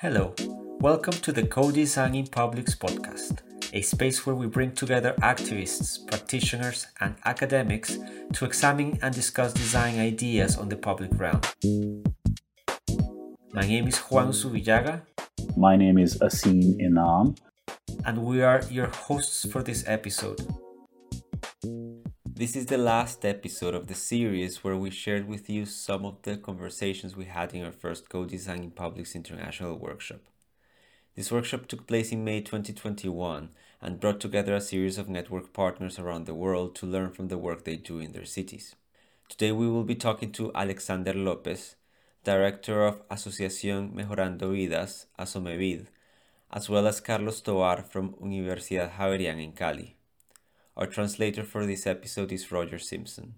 Hello, welcome to the Co-Designing Publics podcast, a space where we bring together activists, practitioners, and academics to examine and discuss design ideas on the public realm. My name is Juan Usubillaga. My name is Aseem Inam. And we are your hosts for this episode. This is the last episode of the series where we shared with you some of the conversations we had in our first Co-Designing Publics International workshop. This workshop took place in May 2021 and brought together a series of network partners around the world to learn from the work they do in their cities. Today we will be talking to Alexander Lopez, Director of Asociación Mejorando Vidas, ASOMEVID, as well as Carlos Tovar from Universidad Javeriana in Cali. Our translator for this episode is Roger Simpson.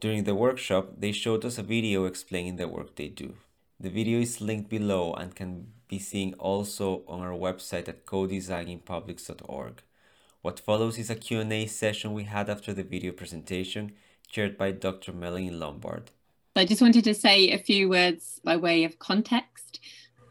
During the workshop, they showed us a video explaining the work they do. The video is linked below and can be seen also on our website at codesigninpublics.org. What follows is a Q&A session we had after the video presentation, chaired by Dr. Melanie Lombard. I just wanted to say a few words by way of context.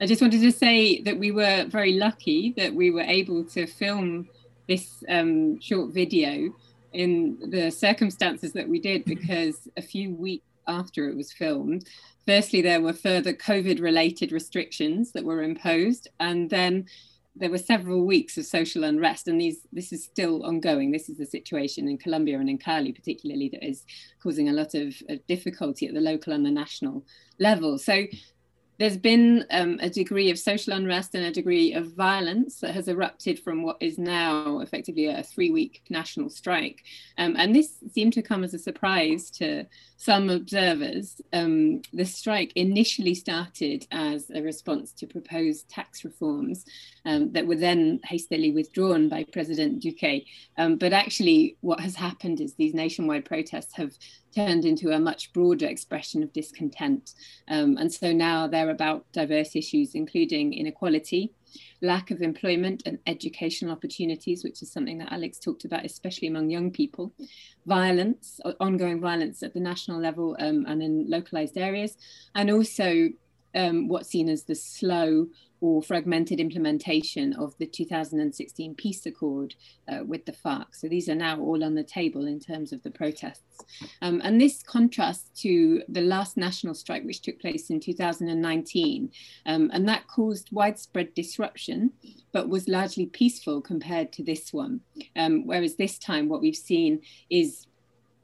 I just wanted to say that we were very lucky that we were able to film this um, short video in the circumstances that we did because a few weeks after it was filmed, firstly, there were further COVID related restrictions that were imposed. And then there were several weeks of social unrest, and these this is still ongoing. This is the situation in Colombia and in Cali, particularly, that is causing a lot of, of difficulty at the local and the national level. So there's been um, a degree of social unrest and a degree of violence that has erupted from what is now effectively a three week national strike. Um, and this seemed to come as a surprise to some observers. Um, the strike initially started as a response to proposed tax reforms um, that were then hastily withdrawn by President Duque. Um, but actually, what has happened is these nationwide protests have turned into a much broader expression of discontent. Um, and so now about diverse issues, including inequality, lack of employment and educational opportunities, which is something that Alex talked about, especially among young people, violence, ongoing violence at the national level um, and in localized areas, and also um, what's seen as the slow or fragmented implementation of the 2016 peace accord uh, with the FARC. So these are now all on the table in terms of the protests. Um, and this contrasts to the last national strike, which took place in 2019. Um, and that caused widespread disruption, but was largely peaceful compared to this one. Um, whereas this time, what we've seen is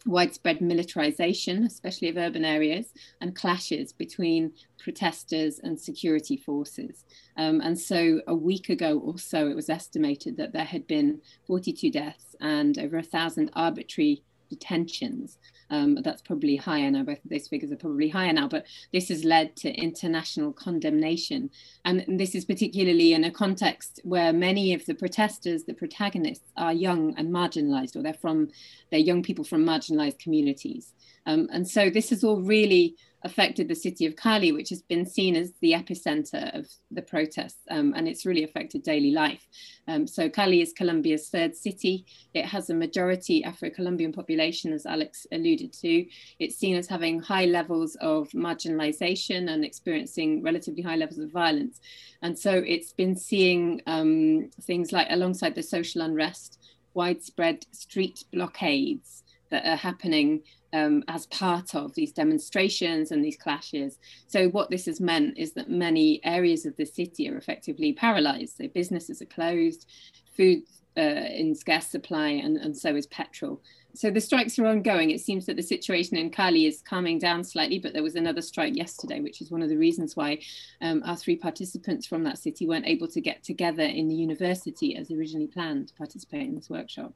widespread militarization, especially of urban areas, and clashes between protesters and security forces. Um, and so, a week ago or so, it was estimated that there had been 42 deaths and over a thousand arbitrary detentions. Um, that's probably higher now. Both of those figures are probably higher now, but this has led to international condemnation. And this is particularly in a context where many of the protesters, the protagonists, are young and marginalized, or they're from, they're young people from marginalized communities. Um, and so this is all really affected the city of Cali, which has been seen as the epicenter of the protests, um, and it's really affected daily life. Um, so Cali is Colombia's third city. It has a majority Afro-Colombian population, as Alex alluded to. It's seen as having high levels of marginalization and experiencing relatively high levels of violence. And so it's been seeing um, things like, alongside the social unrest, widespread street blockades that are happening um, as part of these demonstrations and these clashes. So, what this has meant is that many areas of the city are effectively paralyzed. So, businesses are closed, food uh, in scarce supply, and, and so is petrol. So, the strikes are ongoing. It seems that the situation in Cali is calming down slightly, but there was another strike yesterday, which is one of the reasons why um, our three participants from that city weren't able to get together in the university as originally planned to participate in this workshop.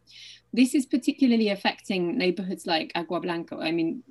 This is particularly affecting neighborhoods like Agua Blanca. I mean,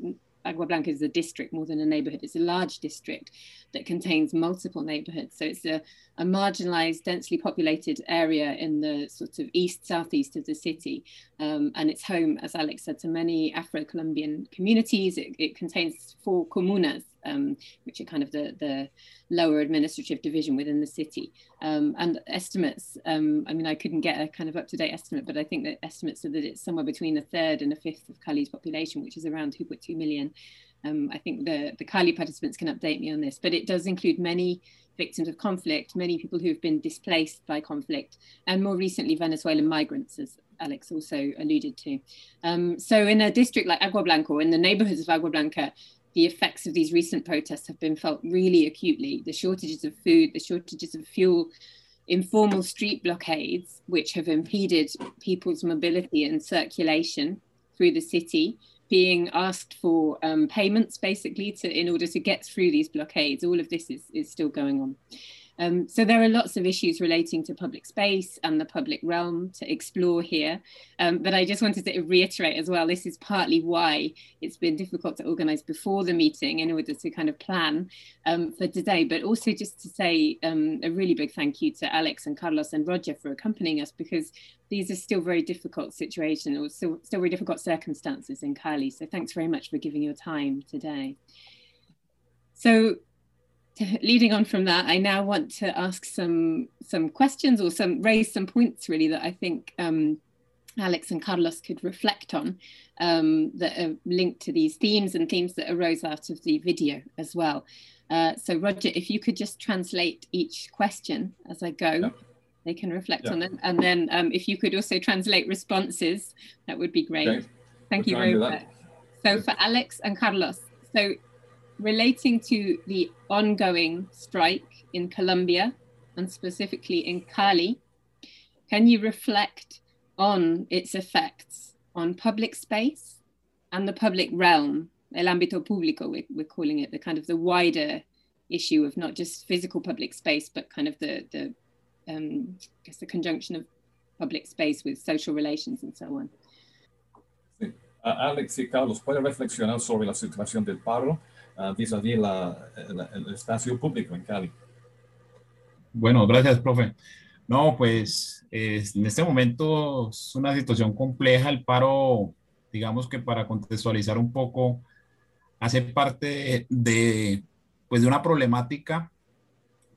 Agua Blanca is a district more than a neighborhood. It's a large district that contains multiple neighborhoods. So it's a, a marginalized, densely populated area in the sort of east southeast of the city. Um, and it's home, as Alex said, to many Afro Colombian communities. It, it contains four comunas um, which are kind of the, the lower administrative division within the city. Um, and estimates, um, I mean, I couldn't get a kind of up to date estimate, but I think that estimates are that it's somewhere between a third and a fifth of Cali's population, which is around 2.2 million. Um, I think the, the Cali participants can update me on this, but it does include many victims of conflict, many people who've been displaced by conflict, and more recently, Venezuelan migrants, as Alex also alluded to. Um, so, in a district like Agua Blanca, in the neighborhoods of Agua Blanca, the effects of these recent protests have been felt really acutely. The shortages of food, the shortages of fuel, informal street blockades, which have impeded people's mobility and circulation through the city, being asked for um, payments basically to in order to get through these blockades. All of this is, is still going on. Um, so there are lots of issues relating to public space and the public realm to explore here. Um, but I just wanted to reiterate as well, this is partly why it's been difficult to organize before the meeting in order to kind of plan um, for today, but also just to say um, a really big thank you to Alex and Carlos and Roger for accompanying us because these are still very difficult situations or still, still very difficult circumstances in Cali. So thanks very much for giving your time today. So leading on from that, I now want to ask some some questions or some raise some points really that I think um, Alex and Carlos could reflect on um, that are linked to these themes and themes that arose out of the video as well. Uh, so Roger, if you could just translate each question as I go, yeah. they can reflect yeah. on them. And then um, if you could also translate responses, that would be great. Okay. Thank we'll you very much. So for Alex and Carlos, so relating to the ongoing strike in Colombia and specifically in Cali, can you reflect on its effects on public space and the public realm, el ámbito público, we're, we're calling it, the kind of the wider issue of not just physical public space, but kind of the, the um, I guess the conjunction of public space with social relations and so on. Alex y Carlos, ¿puede reflexionar sobre la situación del paro uh, vis-a-vis la, la, el espacio público en Cali. Bueno, gracias, profe. No, pues es, en este momento es una situación compleja. El paro, digamos que para contextualizar un poco, hace parte de, pues de una problemática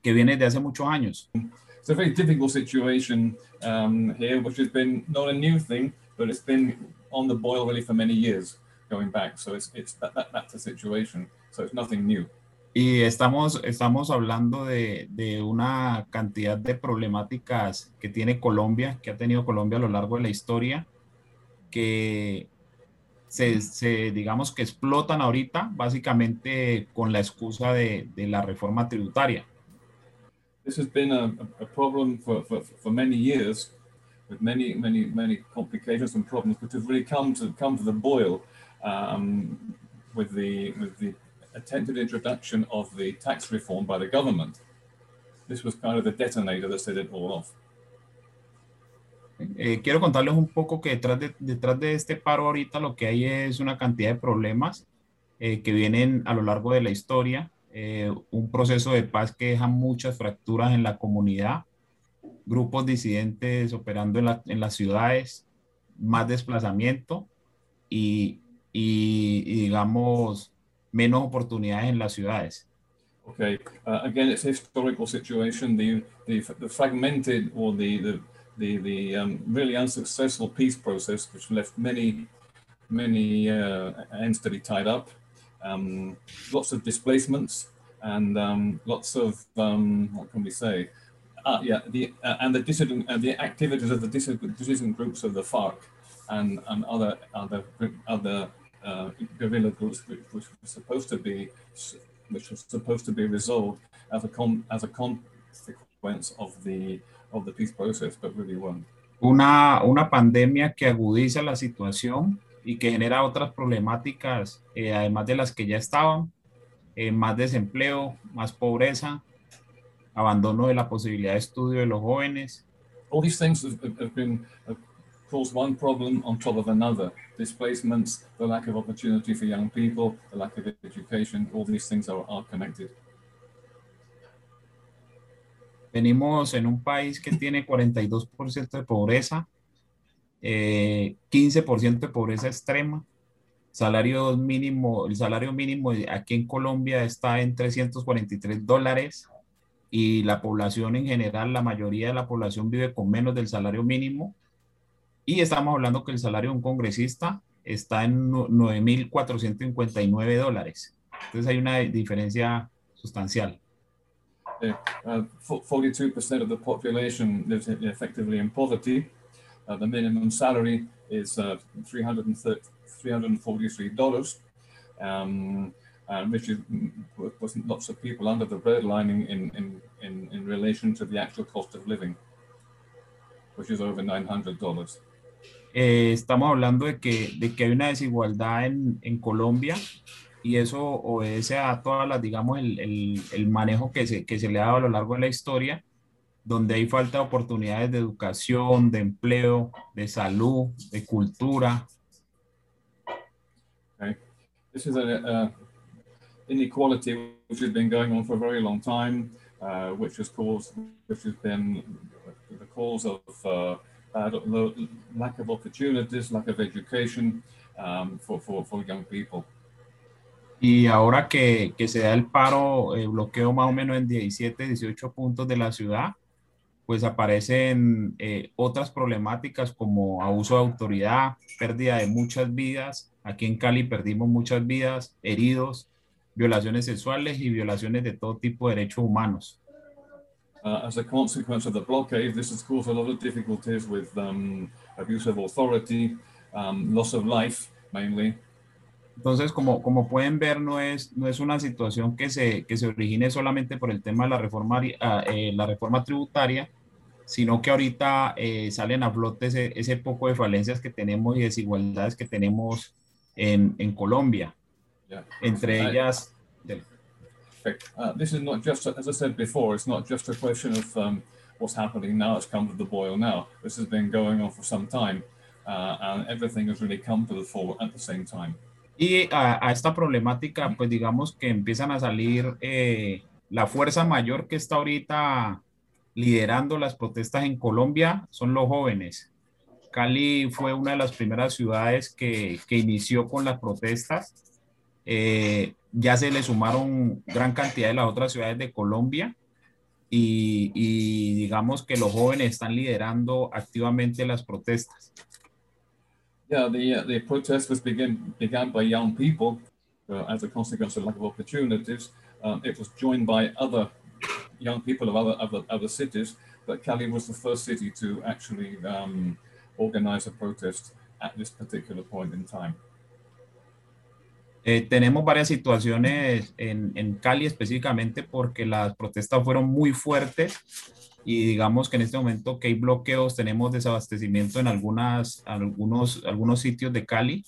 que viene de hace muchos años. It's a very difficult situation um, here, which has been not a new thing, but it's been on the boil really for many years going back. So it's, it's that, that, that's the situation. So it's nothing new. Y estamos, estamos hablando de, de, una cantidad de problemáticas que tiene Colombia, que ha tenido Colombia a lo largo de la historia, que se, se digamos que explotan ahorita básicamente con la excusa de, de la reforma tributaria. This has been a, a problem for, for, for many years, with many, many, many complications and problems, but have really come to, come to the boil um, with, the, with the attempted introduction of the tax reform by the government. This was kind of the detonator that set it all off. Eh, quiero contarles un poco que detrás de, detrás de este paro ahorita lo que hay es una cantidad de problemas eh, que vienen a lo largo de la historia, eh, un proceso de paz que deja muchas fracturas en la comunidad, grupos disidentes operando en, la, en las ciudades, más desplazamiento y, y, y digamos menos oportunidades en las ciudades. Okay, uh, again, it's a historical situation. The, the, the fragmented or the, the, the, the um, really unsuccessful peace process, which left many, many uh, ends to be tied up, um, lots of displacements, and um, lots of, um, what can we say? Uh, yeah, the, uh, and the dissident, uh, the activities of the dissident, groups of the FARC and, and other, other, other uh, guerrilla groups which, which were supposed to be which was supposed to be resolved as a con as a consequence of the of the peace process, but really weren't. Una, una pandemia que agudiza la situación y que genera otras problemáticas, eh, además de las que ya estaban, eh, más desempleo, más pobreza, abandono de la posibilidad de estudio de los jóvenes. All these things have, have been have caused one problem on top of another. Displacements, the lack of opportunity for young people, the lack of education, all these things are, are connected. Venimos en un país que tiene 42% de pobreza, eh, 15% de pobreza extrema, salario mínimo, el salario mínimo aquí en Colombia está en 343 dólares y la población en general, la mayoría de la población vive con menos del salario mínimo y estamos hablando que el salario de un congresista está en 9.459 dólares. Entonces hay una diferencia sustancial. Yeah, uh, 42% of the population lives effectively in poverty. Uh, the minimum salary is uh, $343, um, which is was lots of people under the breadline in, in, in, in relation to the actual cost of living, which is over $900. Eh, estamos hablando de que, de que hay una desigualdad en, en Colombia y eso obedece a todas las, digamos, el, el, el, manejo que se, que se le ha dado a lo largo de la historia, donde hay falta de oportunidades de educación, de empleo, de salud, de cultura. Okay. This is a, inequality which has been going on for a very long time, uh, which has caused, which has been the cause of uh, lack of opportunities, lack of education um, for, for, for young people. Y ahora que, que se da el paro, el bloqueo más o menos en 17, 18 puntos de la ciudad, pues aparecen eh, otras problemáticas como abuso de autoridad, pérdida de muchas vidas. Aquí en Cali perdimos muchas vidas, heridos, violaciones sexuales y violaciones de todo tipo de derechos humanos. Uh, as a consequence of the blockade, this has caused a lot of difficulties with um, abuse of authority, um, loss of life mainly, Entonces, como, como pueden ver, no es, no es una situación que se, que se origine solamente por el tema de la reforma, ah, eh, la reforma tributaria, sino que ahorita eh, salen a flote ese, ese, poco de falencias que tenemos y desigualdades que tenemos en, en Colombia. Yeah. Entre I, ellas... Uh, this is not just, as I said before, it's not just a question of um, what's happening now, it's come to the boil now. This has been going on for some time, uh, and everything has really come to the fore at the same time. Y a, a, esta problemática, pues digamos que empiezan a salir eh, la fuerza mayor que está ahorita liderando las protestas en Colombia son los jóvenes. Cali fue una de las primeras ciudades que, que inició con las protestas. Eh, ya se le sumaron gran cantidad de las otras ciudades de Colombia y, y digamos que los jóvenes están liderando activamente las protestas. yeah, the uh, the protest was begin, began by young people uh, as a consequence of lack of opportunities. Um, it was joined by other young people of other, other other cities, but Cali was the first city to actually um, organize a protest at this particular point in time. Eh, tenemos varias situaciones en, en Cali específicamente porque las protestas fueron muy fuertes y digamos que en este momento que hay bloqueos, tenemos desabastecimiento en algunas, algunos, algunos sitios de Cali,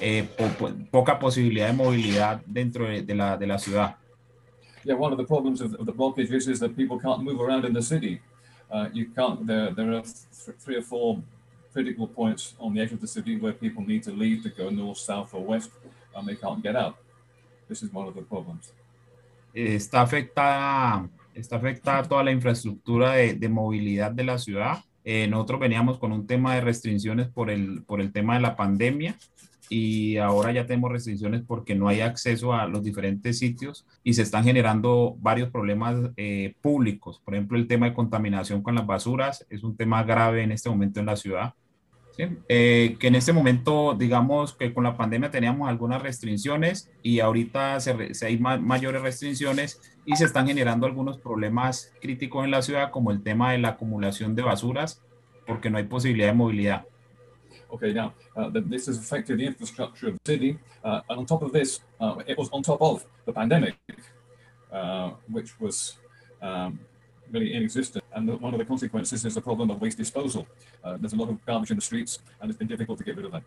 eh, po, po, poca posibilidad de movilidad dentro de, de, la, de la ciudad. Yeah, one of the problems of, of the blockages is that people can't move around in the city. Uh, you can't, there, there are th three or four critical points on the edge of the city where people need to leave to go north, south or west, and they can't get out. This is one of the problems. Está afectada está afectada toda la infraestructura de, de movilidad de la ciudad. Eh, nosotros veníamos con un tema de restricciones por el, por el tema de la pandemia y ahora ya tenemos restricciones porque no hay acceso a los diferentes sitios y se están generando varios problemas eh, públicos. Por ejemplo, el tema de contaminación con las basuras es un tema grave en este momento en la ciudad. ¿Sí? Eh, que en este momento, digamos que con la pandemia teníamos algunas restricciones y ahorita se, se hay ma mayores restricciones y se están generando algunos problemas críticos en la ciudad, como el tema de la acumulación de basuras, porque no hay posibilidad de movilidad. Okay, now uh, this has affected the infrastructure of the city, uh, and on top of this, uh, it was on top of the pandemic, uh, which was um, really inexistent. And one of the consequences is the problem of waste disposal. Uh, there's a lot of garbage in the streets, and it's been difficult to get rid of that.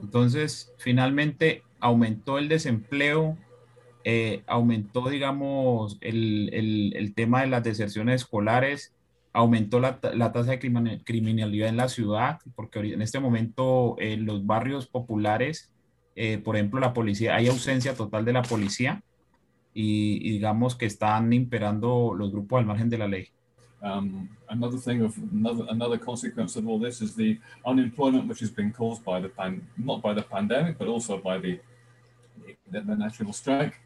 Entonces, finalmente aumentó el desempleo, eh, aumentó, digamos, el, el, el, tema de las deserciones escolares, aumentó la, la, tasa de criminalidad en la ciudad, porque en este momento en los barrios populares, eh, por ejemplo, la policía, hay ausencia total de la policía y, y, digamos que están imperando los grupos al margen de la ley. Um, another thing of another, another consequence of all this is the unemployment which has been caused by the pan, not by the pandemic, but also by the, the, the national strike,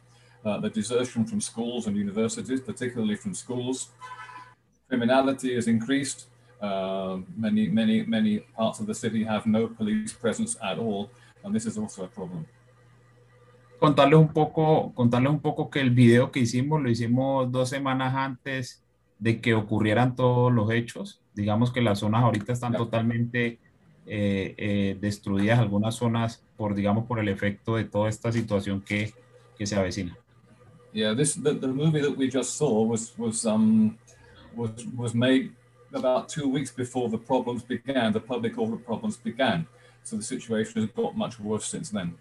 uh, the desertion from schools and universities, particularly from schools. Criminality has increased. Uh, many, many, many parts of the city have no police presence at all, and this is also a problem. Contarles un poco, contarles un poco que el video que hicimos lo hicimos dos semanas antes de que ocurrieran todos los hechos. Digamos que las zonas ahorita están totalmente eh, eh, destruidas, algunas zonas por, digamos, por el efecto de toda esta situación que, que se avecina. Yeah, this the, the movie that we just saw was was um was was made about two weeks before the problems began, the public order problems began. So the situation has got much worse since then.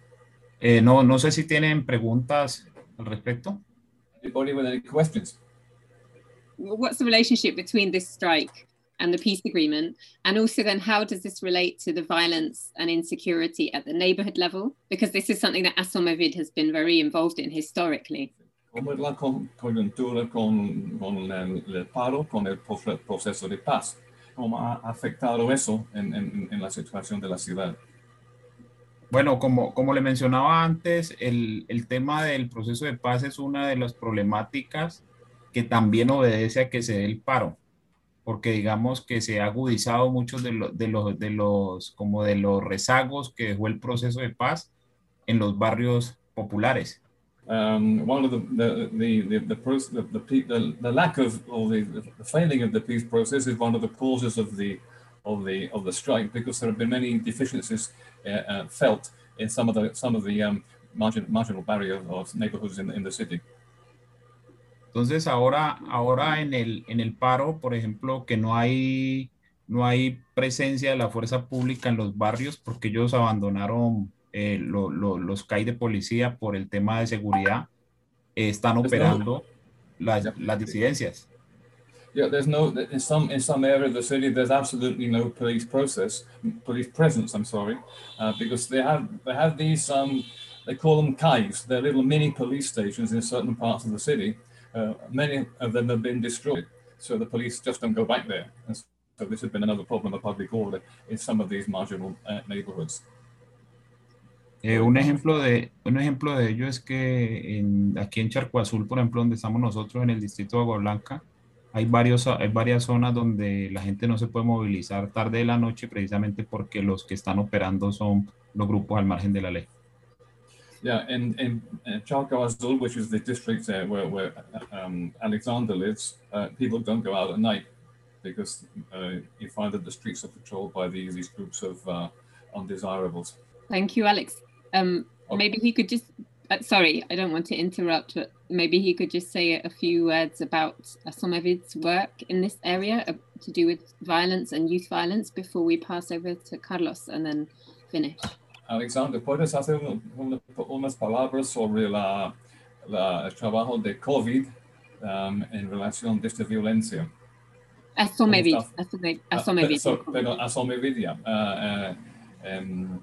Eh, no, no sé si tienen preguntas al respecto. Anybody with any questions? What's the relationship between this strike and the peace agreement? And also, then, how does this relate to the violence and insecurity at the neighborhood level? Because this is something that Asomevid has been very involved in historically. ¿Cómo es la con- coyuntura con, con el, el paro, con el proce- proceso de paz? ¿Cómo ha afectado eso en, en, en la situación de la ciudad? Bueno, como, como le mencionaba antes, el, el tema del proceso de paz es una de las problemáticas que también obedece a que se dé el paro, porque digamos que se ha agudizado muchos de, los de, los, de los, como de los rezagos que dejó el proceso de paz en los barrios populares. Um, one of the the the the the, the, lack of or the, failing of the peace process is one of the causes of the of the of the strike because there have been many deficiencies felt in some of the some of the um, margin, marginal barrier of neighborhoods in, in the city. Entonces ahora, ahora en el, en el paro, por ejemplo, que no hay, no hay presencia de la fuerza pública en los barrios porque ellos abandonaron eh, lo- lo- los CAI de policía por el tema de seguridad, eh, están Pues operando las, las disidencias. Yeah, there's no in some in some area of the city there's absolutely no police process, police presence. I'm sorry, uh, because they have they have these um they call them caves. They're little mini police stations in certain parts of the city. Uh, many of them have been destroyed, so the police just don't go back there. And so this has been another problem of public order in some of these marginal uh, neighborhoods. Eh, un, ejemplo de, un ejemplo de ello es que en- aquí en Charco Azul, por ejemplo, donde estamos nosotros en el distrito de Agua Blanca, hay, varios, hay varias zonas donde la gente no se puede movilizar tarde de la noche precisamente porque los que están operando son los grupos al margen de la ley. Yeah, in in uh, Charco Azul, which is the district uh, where where um, Alexander lives, uh, people don't go out at night because uh, you find that the streets are patrolled by these these groups of uh, undesirables. Thank you, Alex. Um, Okay. maybe he could just. Uh, sorry, I don't want to interrupt, but maybe he could just say a few words about Asomevid's work in this area uh, to do with violence and youth violence before we pass over to Carlos and then finish. Alexander, ¿puedes hacer un- un- unas palabras sobre la, la el trabajo de COVID um, en relación a esta violencia? Asomevid. Asomevid. Asomevid. so- Pero Asomavidia, em,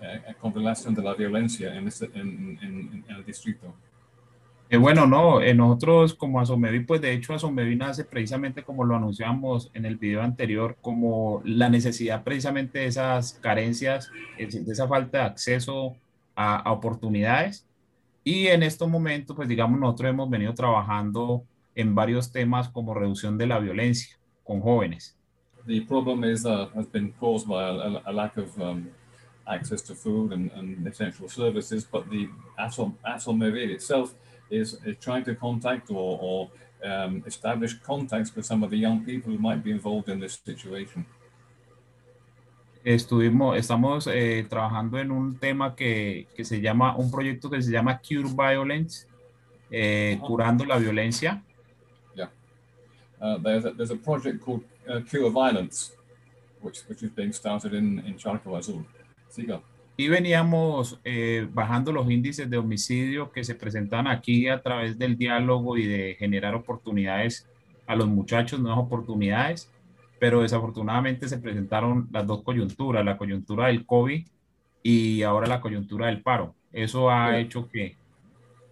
eh, con relación de la violencia en, este- en, en- en el distrito. Eh, bueno, no, eh, nosotros como Asomevi, pues de hecho Asomevi nace precisamente como lo anunciamos en el video anterior, como la necesidad precisamente de esas carencias, decir, de esa falta de acceso a, a oportunidades. Y en estos momentos, pues digamos, nosotros hemos venido trabajando en varios temas como reducción de la violencia con jóvenes. The problem is uh, has been caused by a, a lack of um, access to food and, and essential services, but the Atomavir itself is, is trying to contact or, or um, establish contacts with some of the young people who might be involved in this situation. Estuvimos, estamos eh, trabajando en un tema que, que se llama, un proyecto que se llama Cure Violence, eh, Ajá. curando la violencia. Uh, there's, a, there's a project called uh, Cure Violence, which, which is being started in, in Charco Azul. Siga. Y veníamos eh, bajando los índices de homicidio que se presentan aquí a través del diálogo y de generar oportunidades a los muchachos, nuevas oportunidades, pero desafortunadamente se presentaron las dos coyunturas, la coyuntura del COVID y ahora la coyuntura del paro. Eso ha Yeah. hecho que...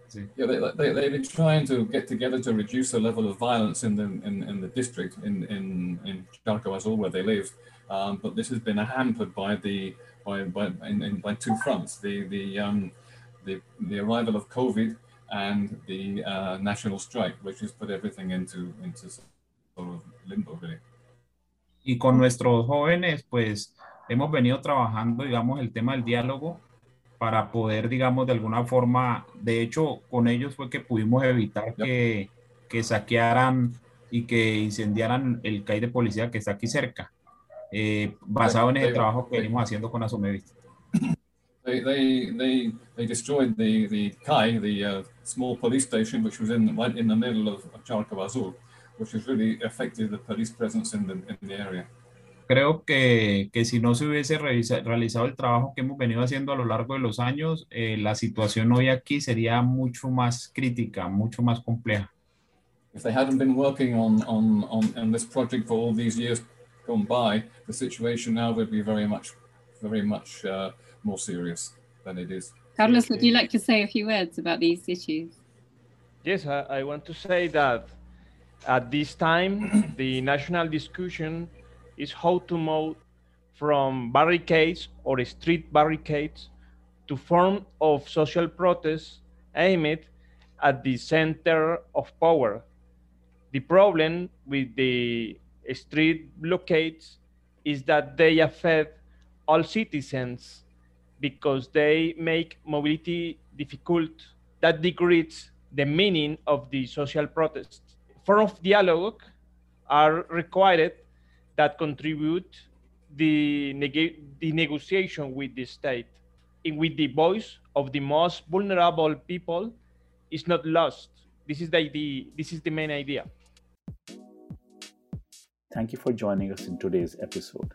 sí. Yeah, they, they, they've been trying to get together to reduce the level of violence in the in, in the district in in in Charco Azul where they live, um, but this has been hampered by the by by in, in, by two fronts: the the um, the the arrival of COVID and the uh, national strike, which has put everything into into sort of limbo really. Y con nuestros jóvenes, pues hemos venido trabajando, digamos, el tema del diálogo para poder, digamos, de alguna forma, de hecho, con ellos fue que pudimos evitar que, que saquearan y que incendiaran el CAI de policía que está aquí cerca, eh, basado en el trabajo que venimos haciendo con. They, they, they, they destroyed the, the uh, small police station, which was in, right in the middle of, Azul, which has really affected the police presence in the, in the area. Creo que, que si no se hubiese realizado el trabajo que hemos venido haciendo a lo largo de los años, eh, la situación hoy aquí sería mucho más crítica, mucho más compleja. If they hadn't been working on, on, on, on this project for all these years gone by, the situation now would be very much, very much uh, more serious than it is. Carlos, would you like to say a few words about these issues? Yes, I, I want to say that at this time, the national discussion is how to move from barricades or street barricades to form of social protest aimed at the center of power. The problem with the street blockades is that they affect all citizens because they make mobility difficult. That degrades the meaning of the social protest. Form of dialogue are required that contribute the, neg- the negotiation with the state in with the voice of the most vulnerable people is not lost. This is the idea, this is the main idea. Thank you for joining us in today's episode.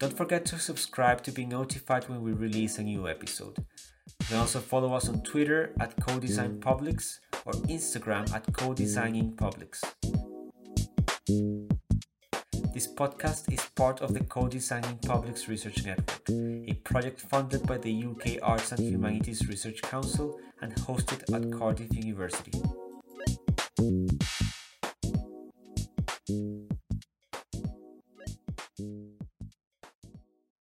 Don't forget to subscribe to be notified when we release a new episode. You can also follow us on Twitter at CoDesignPublics or Instagram at CoDesigningPublics. This podcast is part of the Co-Designing Publics Research Network, a project funded by the UK Arts and Humanities Research Council and hosted at Cardiff University.